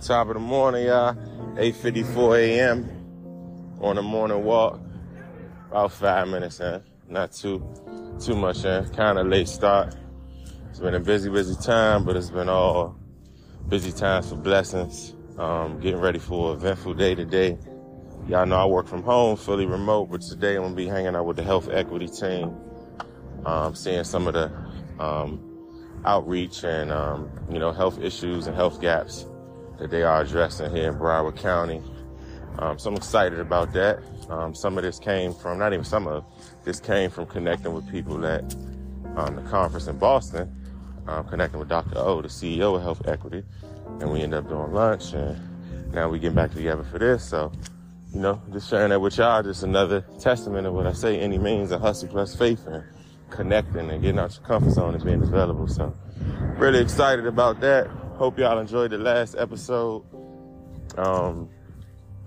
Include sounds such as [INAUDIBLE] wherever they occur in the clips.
Top of the morning, y'all. 8.54 a.m. on the morning walk. About five minutes in. Not too too much in. Kind of late start. It's been a busy, busy time, but it's been all busy times for blessings. Um, getting ready for an eventful day today. Y'all know I work from home, fully remote, but today I'm gonna be hanging out with the health equity team, um, seeing some of the um, outreach and um, you know health issues and health gaps that they are addressing here in Broward County. Um, so I'm excited about that. Um, some of this came from, not even some of this came from connecting with people at um, the conference in Boston, um, connecting with Dr. O, the CEO of Health Equity, and we ended up doing lunch, and now we getting back together for this. So, you know, just sharing that with y'all, just another testament of what I say, any means of hustle plus faith and connecting and getting out your comfort zone and being available. So, really excited about that hope y'all enjoyed the last episode. Um,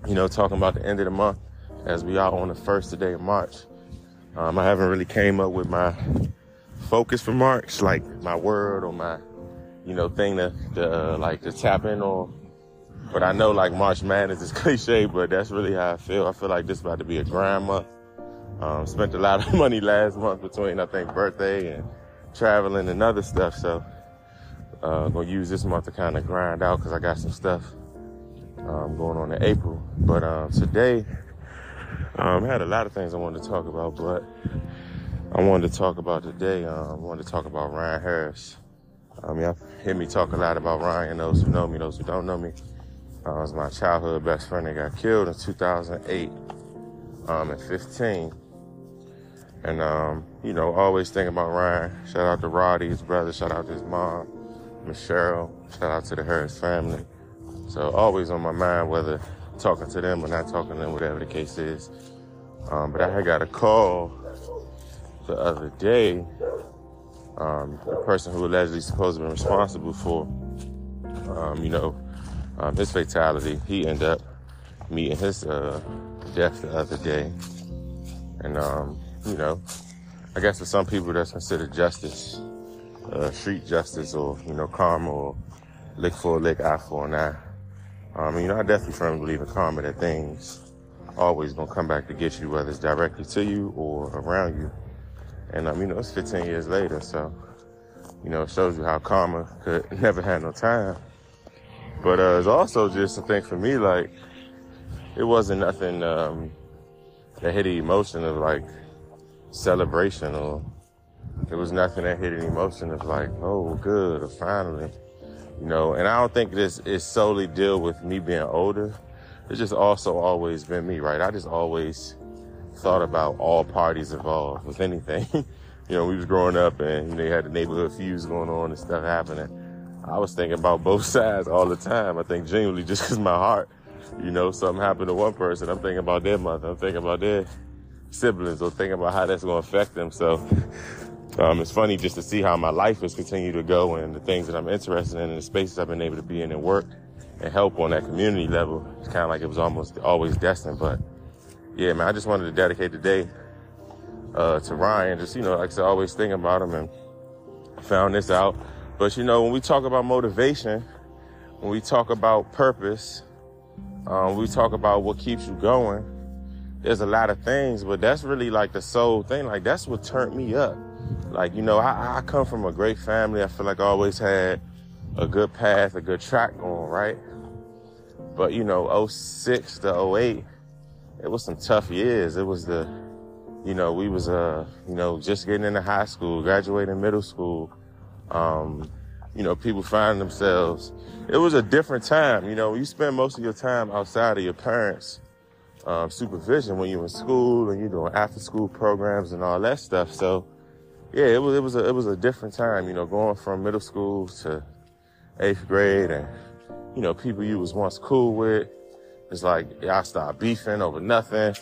you know, talking about the end of the month as we are on the first today of March. Um, I haven't really came up with my focus for March, like my word or my, you know, thing to, to uh, like to tap in on. But I know like March Madness is [LAUGHS] cliche, but that's really how I feel. I feel like this is about to be a grand month. Um, spent a lot of [LAUGHS] money last month between I think birthday and traveling and other stuff. So uh, gonna use this month to kind of grind out because I got some stuff um, going on in April. But um, today, um, I had a lot of things I wanted to talk about, but I wanted to talk about today. Um, I wanted to talk about Ryan Harris. Um, y'all hear me talk a lot about Ryan. Those who know me, those who don't know me. Uh, was my childhood best friend that got killed in 2008 um, at 15. And, um, you know, always thinking about Ryan. Shout out to Roddy, his brother. Shout out to his mom. Miss Cheryl. Shout out to the Harris family. So always on my mind, whether talking to them or not talking to them, whatever the case is. Um, but I had got a call the other day. Um, the person who allegedly supposed to be responsible for, um, you know, um, his fatality, he ended up meeting his uh, death the other day. And, um, you know, I guess for some people that's considered justice uh, street justice or, you know, karma or lick for a lick, eye for an eye. Um, you know, I definitely firmly believe in karma that things always gonna come back to get you, whether it's directly to you or around you. And, um, you know, it's 15 years later, so, you know, it shows you how karma could [LAUGHS] never have no time. But, uh, it's also just a thing for me, like, it wasn't nothing, um, that hit the emotion of like celebration or there was nothing that hit an emotion of like, oh, good, or finally, you know. And I don't think this is solely deal with me being older. It's just also always been me, right? I just always thought about all parties involved with anything. [LAUGHS] you know, we was growing up and you know, you had the neighborhood feuds going on and stuff happening. I was thinking about [LAUGHS] both sides all the time. I think genuinely just because my heart, you know, something happened to one person, I'm thinking about their mother, I'm thinking about their siblings, or thinking about how that's going to affect them. So um, it's funny just to see how my life has continued to go and the things that I'm interested in and the spaces I've been able to be in and work and help on that community level. It's kind of like it was almost always destined. But yeah, man, I just wanted to dedicate the day uh, to Ryan. Just, you know, like I said, always thinking about him and found this out. But, you know, when we talk about motivation, when we talk about purpose, um, we talk about what keeps you going, there's a lot of things, but that's really like the sole thing. Like, that's what turned me up. Like, you know, I, I come from a great family. I feel like I always had a good path, a good track going, right? But, you know, 06 to 08, it was some tough years. It was the, you know, we was, uh, you know, just getting into high school, graduating middle school. Um, you know, people find themselves. It was a different time. You know, you spend most of your time outside of your parents' um, supervision when you're in school and you're doing after school programs and all that stuff. So yeah, it was it was a it was a different time, you know, going from middle school to eighth grade, and you know, people you was once cool with. It's like y'all start beefing over nothing.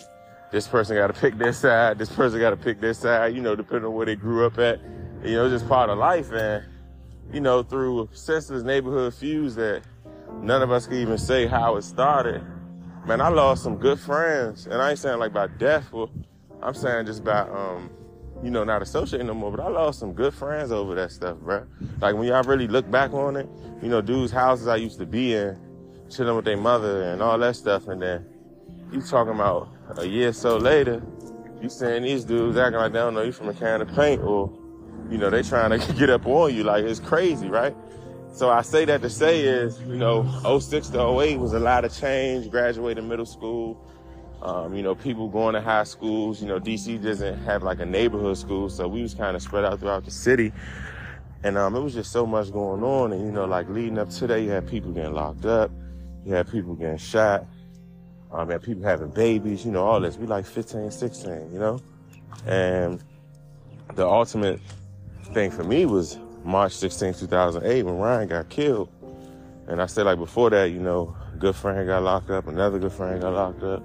This person got to pick their side. This person got to pick their side. You know, depending on where they grew up at. You know, just part of life, and you know, through senseless neighborhood feuds that none of us can even say how it started. Man, I lost some good friends, and I ain't saying like by death. I'm saying just by um you know, not associating no more. But I lost some good friends over that stuff, bro. Like when y'all really look back on it, you know, dudes' houses I used to be in, chilling with their mother and all that stuff. And then you talking about a year or so later, you seeing these dudes acting like they don't know you from a can of paint or, you know, they trying to [LAUGHS] get up on you. Like it's crazy, right? So I say that to say is, you know, 06 to 08 was a lot of change, graduated middle school, um, you know, people going to high schools, you know, DC doesn't have like a neighborhood school. So we was kind of spread out throughout the city. And, um, it was just so much going on. And, you know, like leading up to that, you had people getting locked up. You had people getting shot. Um, had people having babies, you know, all this. We like 15, 16, you know? And the ultimate thing for me was March 16, 2008 when Ryan got killed. And I said like before that, you know, good friend got locked up, another good friend got locked up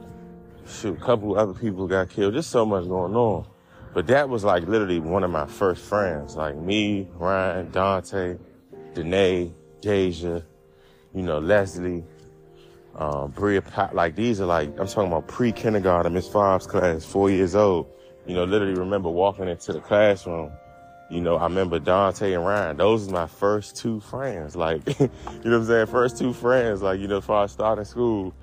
shoot, a couple other people got killed. Just so much going on. But that was like literally one of my first friends. Like me, Ryan, Dante, Danae, Deja, you know, Leslie, um, Bria Pat. Like these are like, I'm talking about pre-kindergarten, Miss Fobbs class, four years old. You know, literally remember walking into the classroom. You know, I remember Dante and Ryan. Those are my first two friends. Like, [LAUGHS] you know what I'm saying? First two friends, like, you know, before I started school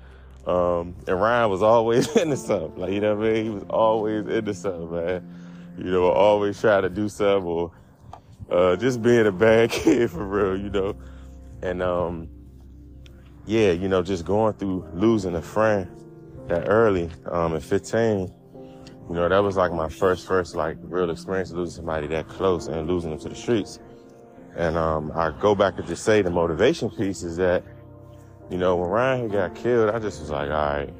um, and Ryan was always [LAUGHS] into something. Like, you know what I mean? He was always into something, man. You know, always try to do something or, uh, just being a bad [LAUGHS] kid for real, you know. And, um, yeah, you know, just going through losing a friend that early, um, at 15, you know, that was like my first, first, like, real experience losing somebody that close and losing them to the streets. And, um, I go back and just say the motivation piece is that, you know, when Ryan got killed, I just was like, all right.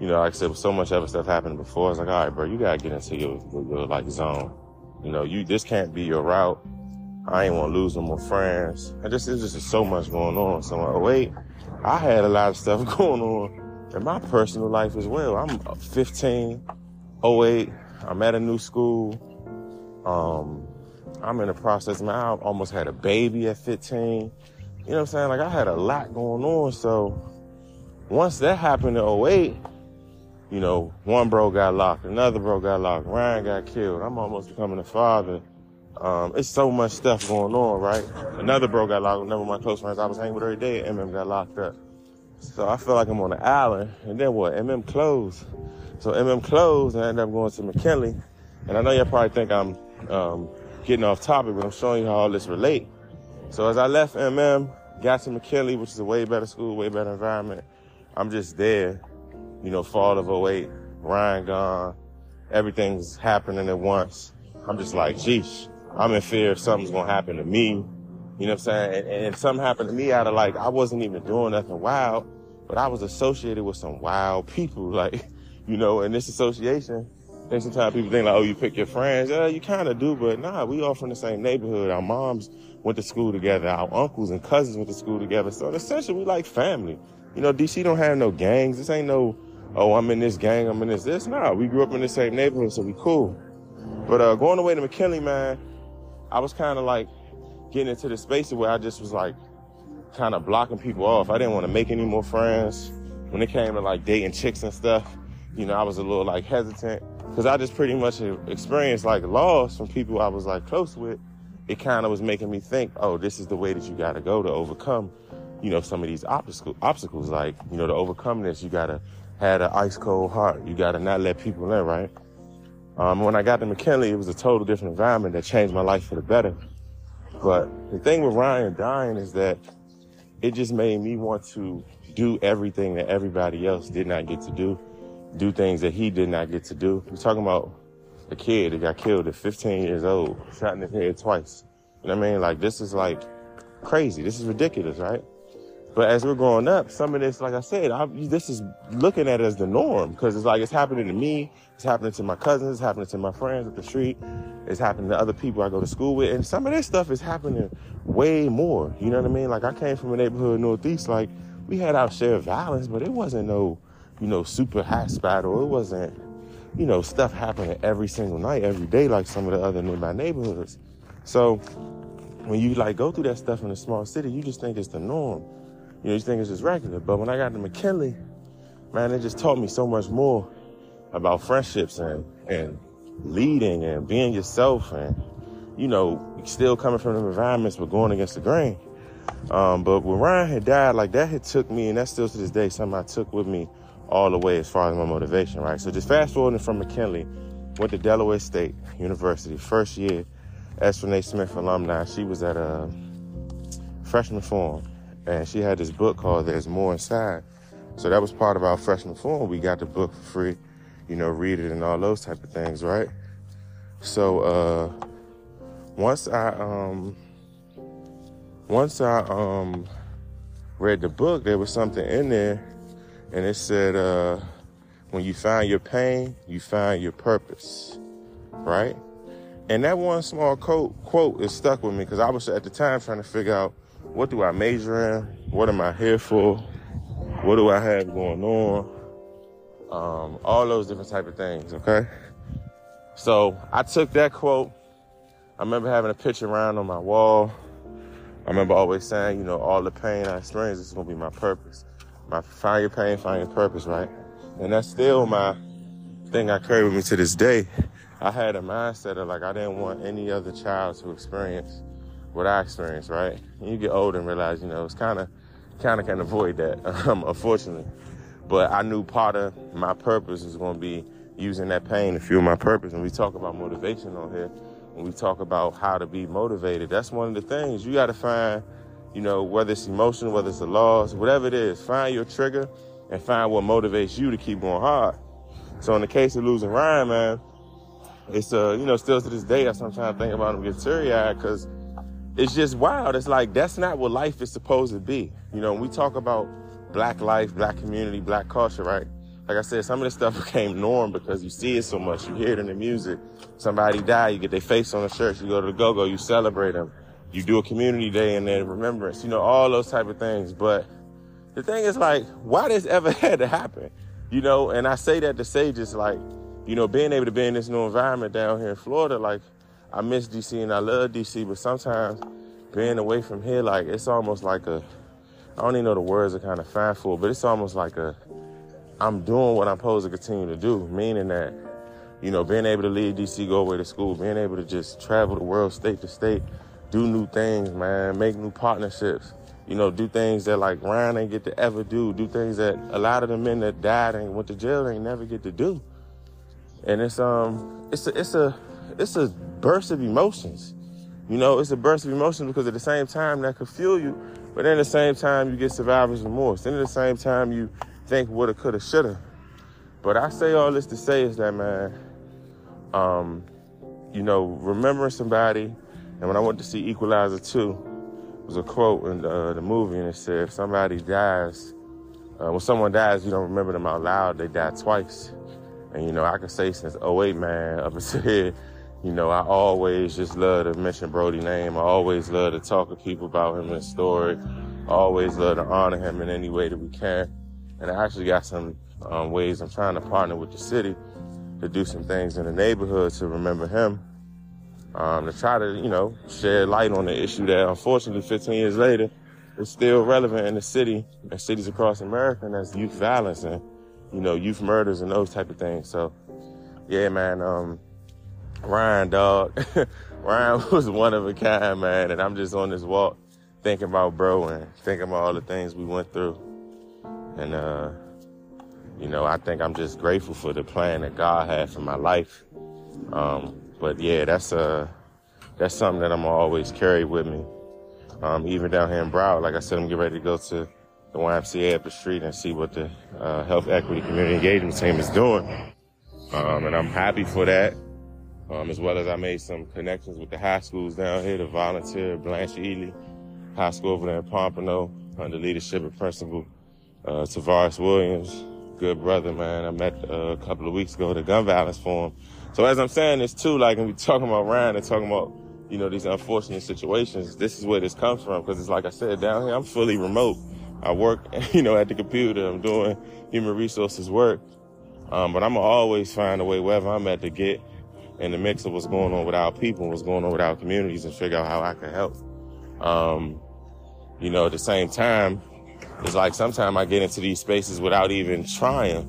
You know, like I said, so much other stuff happened before. I was like, all right, bro, you gotta get into your, your, like zone. You know, you this can't be your route. I ain't want to lose no more friends. I just it's just so much going on. So I'm oh wait, I had a lot of stuff [LAUGHS] going on in my personal life as well. I'm 15, 08. I'm at a new school. Um, I'm in the process. Man, I almost had a baby at 15. You know what I'm saying? Like I had a lot going on. So once that happened in 08, you know, one bro got locked, another bro got locked, Ryan got killed. I'm almost becoming a father. Um, it's so much stuff going on, right? Another bro got locked, another of my close friends I was hanging with every day, MM got locked up. So I feel like I'm on an island. And then what? MM closed. So MM closed and I ended up going to McKinley. And I know y'all probably think I'm um, getting off topic, but I'm showing you how all this relate. So as I left MM, got to McKinley, which is a way better school, way better environment. I'm just there, you know, fall of 08, Ryan gone, everything's happening at once. I'm just like, geez, I'm in fear if something's gonna happen to me. You know what I'm saying? And, and something happened to me out of like, I wasn't even doing nothing wild, but I was associated with some wild people. [LAUGHS] Like, you know, in this association, and sometimes people think like, oh, you pick your friends. Yeah, you kind of do, but nah, we all from the same neighborhood. Our moms went to school together. Our uncles and cousins went to school together. So essentially, we like family. You know, DC don't have no gangs. This ain't no, oh, I'm in this gang, I'm in this this. Nah, we grew up in the same neighborhood, so we cool. But uh, going away to McKinley, man, I was kind of like getting into the space where I just was like kind of blocking people off. I didn't want to make any more friends. When it came to like dating chicks and stuff, you know, I was a little like hesitant because I just pretty much experienced like loss from people I was like close with. It kind of was making me think, oh, this is the way that you got to go to overcome, you know, some of these obstacle, obstacles. Like, you know, to overcome this, you got to have an ice cold heart. You got to not let people in, right? Um, when I got to McKinley, it was a total different environment that changed my life for the better. But the thing with Ryan dying is that it just made me want to do everything that everybody else did not get to do do things that he did not get to do. We're talking about a kid that got killed at 15 years old, shot in the head twice. You know what I mean? Like, this is like crazy. This is ridiculous, right? But as we're growing up, some of this, like I said, I, this is looking at it as the norm because it's like it's happening to me, it's happening to my cousins, it's happening to my friends at the street, it's happening to other people I go to school with, and some of this stuff is happening way more. You know what I mean? Like I came from a neighborhood northeast, like we had our share of violence, but it wasn't no you know, super hot spot or it wasn't, you know, stuff happening every single night, every day like some of the other nearby neighborhoods. So when you like go through that stuff in a small city, you just think it's the norm. You know, you think it's just regular. But when I got to McKinley, man, it just taught me so much more about friendships and, and leading and being yourself and, you know, still coming from the environments but going against the grain. Um, but when Ryan had died, like that had took me, and that's still to this day something I took with me all the way as far as my motivation, right? So just fast forwarding from McKinley, went to Delaware State University, first year, S. Renee Smith alumni. She was at a freshman forum, and she had this book called There's More Inside. So that was part of our freshman forum. We got the book for free, you know, read it and all those type of things, right? So uh once I um once I um read the book, there was something in there and it said uh when you find your pain, you find your purpose. Right? And that one small quote quote is stuck with me because I was at the time trying to figure out what do I major in? What am I here for? What do I have going on? Um, all those different type of things, okay? So I took that quote. I remember having a picture around on my wall. I remember always saying, you know, all the pain I experience is gonna be my purpose. My find your pain, find your purpose, right? And that's still my thing I carry with me to this day. I had a mindset of like I didn't want any other child to experience what I experienced, right? And you get older and realize, you know, it's kind of, kind of can avoid that, [LAUGHS] um, unfortunately. But I knew part of my purpose is going to be using that pain to fuel my purpose. And we talk about motivation on here, when we talk about how to be motivated, that's one of the things you got to find, you know, whether it's emotion, whether it's a loss, whatever it is, find your trigger and find what motivates you to keep going hard. So in the case of losing Ryan, man, it's uh, you know, still to this day, I sometimes think about him get teary eyed because it's just wild. It's like that's not what life is supposed to be. You know, we talk about black life, black community, black culture, right? Like I said, some of this stuff [LAUGHS] became norm because you see it so much. You hear it in the music. Somebody die, you get their face on the shirt. You go to the go-go, you celebrate them. You do a community day and then remembrance. You know, all those type of things. But the thing is like, why this ever [LAUGHS] had to happen? You know, and I say that to say just like, you know, being able to be in this new environment down here in Florida, like I miss DC and I love DC, but sometimes being away from here, like it's almost like a, I don't even know the words are kind of fine for, but it's almost like a, I'm doing what I'm supposed to continue to do, meaning that, you know, being able to leave DC, go away to school, being able to just travel the world state to state, do new things, man, make new partnerships, you know, do things that like Ryan ain't get to ever do, do things that a lot of the men that died and went to jail ain't never get to do. And it's um it's a it's a it's a burst of emotions. You know, it's a burst of emotions because at the same time that could fuel you, but then at the same time you get survivor's remorse. Then at the same time you think woulda, coulda, shoulda. But I say all this to say is that man, um, you know, remembering somebody, and when I went to see Equalizer 2, was a quote in uh, the movie, and it said, if somebody dies, uh, when someone dies, you don't remember them out loud, they die twice. And you know, I can say since 08, man, [LAUGHS] up until here, you know, I always just love to mention Brody's name. I always love to talk to people about him and his story. I always love to honor him in any way that we can. And I actually got some um, ways I'm trying to partner with the city to do some things in the neighborhood to remember him. Um, to try to, you know, shed light on the issue that unfortunately 15 years later is still relevant in the city and cities across America, and that's youth violence and, you know, youth murders and those type of things. So, yeah, man, um, Ryan, dog. [LAUGHS] Ryan [LAUGHS] was one of a kind, man. And I'm just on this walk thinking about bro and thinking about all the things we went through. And, uh, you know, I think I'm just grateful for the plan that God had for my life. Um, but yeah, that's, uh, that's something that I'm always carry with me. Um, even down here in Broward, like I said, I'm getting ready to go to the YMCA up the street and see what the uh, health equity community engagement team is doing. Um, and I'm happy for that um, as well as I made some connections with the high schools down here, the volunteer Blanche Ely High School over there in Pompano, under leadership of Principal uh, Tavares Williams. Good brother, man. I met uh, a couple of weeks ago at the gun violence forum. So as I'm saying this too, like, when we talking about Ryan and talking about, you know, these unfortunate situations, this is where this comes from. Cause it's like I said, down here, I'm fully remote. I work, [LAUGHS] you know, at the computer. I'm doing human resources work. Um, but I'm gonna always find a way, wherever I'm at, to get in the mix of what's going on with our people, what's going on with our communities, and figure out how I can help. Um, you know, at the same time, it's like sometimes I get into these spaces without even trying,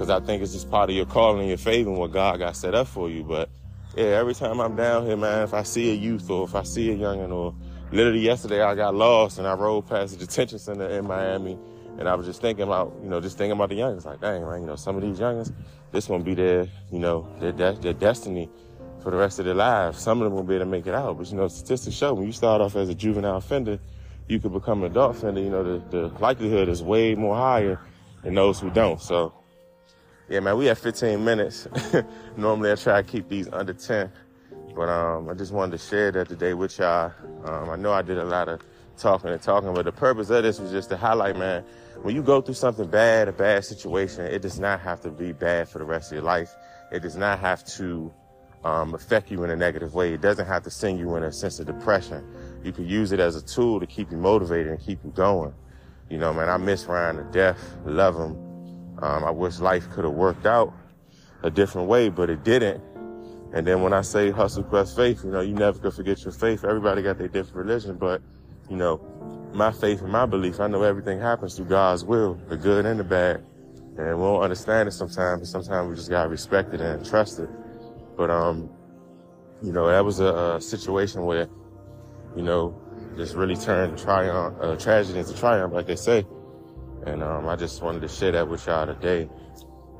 because I think it's just part of your calling, your faith, and what God got set up for you. But yeah, every time I'm down here, man, if I see a youth or if I see a youngin or literally yesterday I got lost and I rode past the detention center in Miami and I was just thinking about, you know, just thinking about the youngins. Like, dang, right, you know, some of these youngins, this won't be their, you know, their, de- their destiny for the rest of their lives. Some of them won't be able to make it out. But, you know, statistics show when you start off as a juvenile offender, you could become an adult offender. You know, the, the likelihood is way more higher than those who don't. So, yeah, man, we have 15 minutes. [LAUGHS] Normally I try to keep these under 10. But um, I just wanted to share that today with y'all. Um, I know I did a lot of talking and talking, but the purpose of this was just to highlight, man, when you go through something bad, a bad situation, it does not have to be bad for the rest of your life. It does not have to um, affect you in a negative way. It doesn't have to send you in a sense of depression. You can use it as a tool to keep you motivated and keep you going. You know, man, I miss Ryan to death, love him. Um, I wish life could have worked out a different way, but it didn't. And then when I say hustle plus faith, you know, you never could forget your faith. Everybody got their different religion, but you know, my faith and my belief, I know everything happens through God's will, the good and the bad. And we don't understand it sometimes, but sometimes we just gotta respect it and trust it. But um, you know, that was a, a situation where, you know, just really turned uh, tragedy into triumph, like they say. And um, I just wanted to share that with y'all today.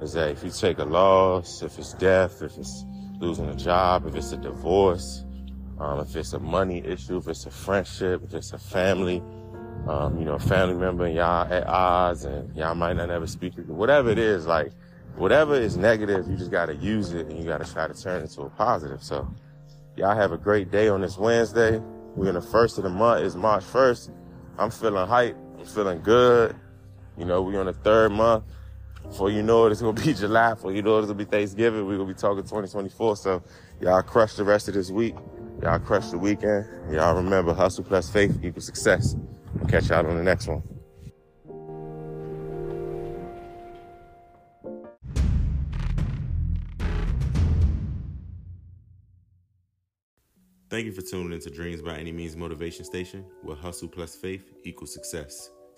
Is that if you take a loss, if it's death, if it's losing a job, if it's a divorce, um, if it's a money issue, if it's a friendship, if it's a family, um, you know, family member and y'all at odds and y'all might not ever speak, to whatever it is, like, whatever is negative, you just gotta use it and you gotta try to turn it into a positive. So, y'all have a great day on this Wednesday. We're in the first of the month, it's March 1st. I'm feeling hype, I'm feeling good. You know, we're on the third month. Before you know it, it's gonna [LAUGHS] be July. Before you know it, it'll be Thanksgiving. We're gonna be talking 2024. So y'all crush the rest of this week. Y'all crush the weekend. Y'all remember hustle plus faith equals success. I'll catch y'all on the next one. Thank you for tuning into Dreams by Any Means Motivation Station, where hustle plus faith equals success.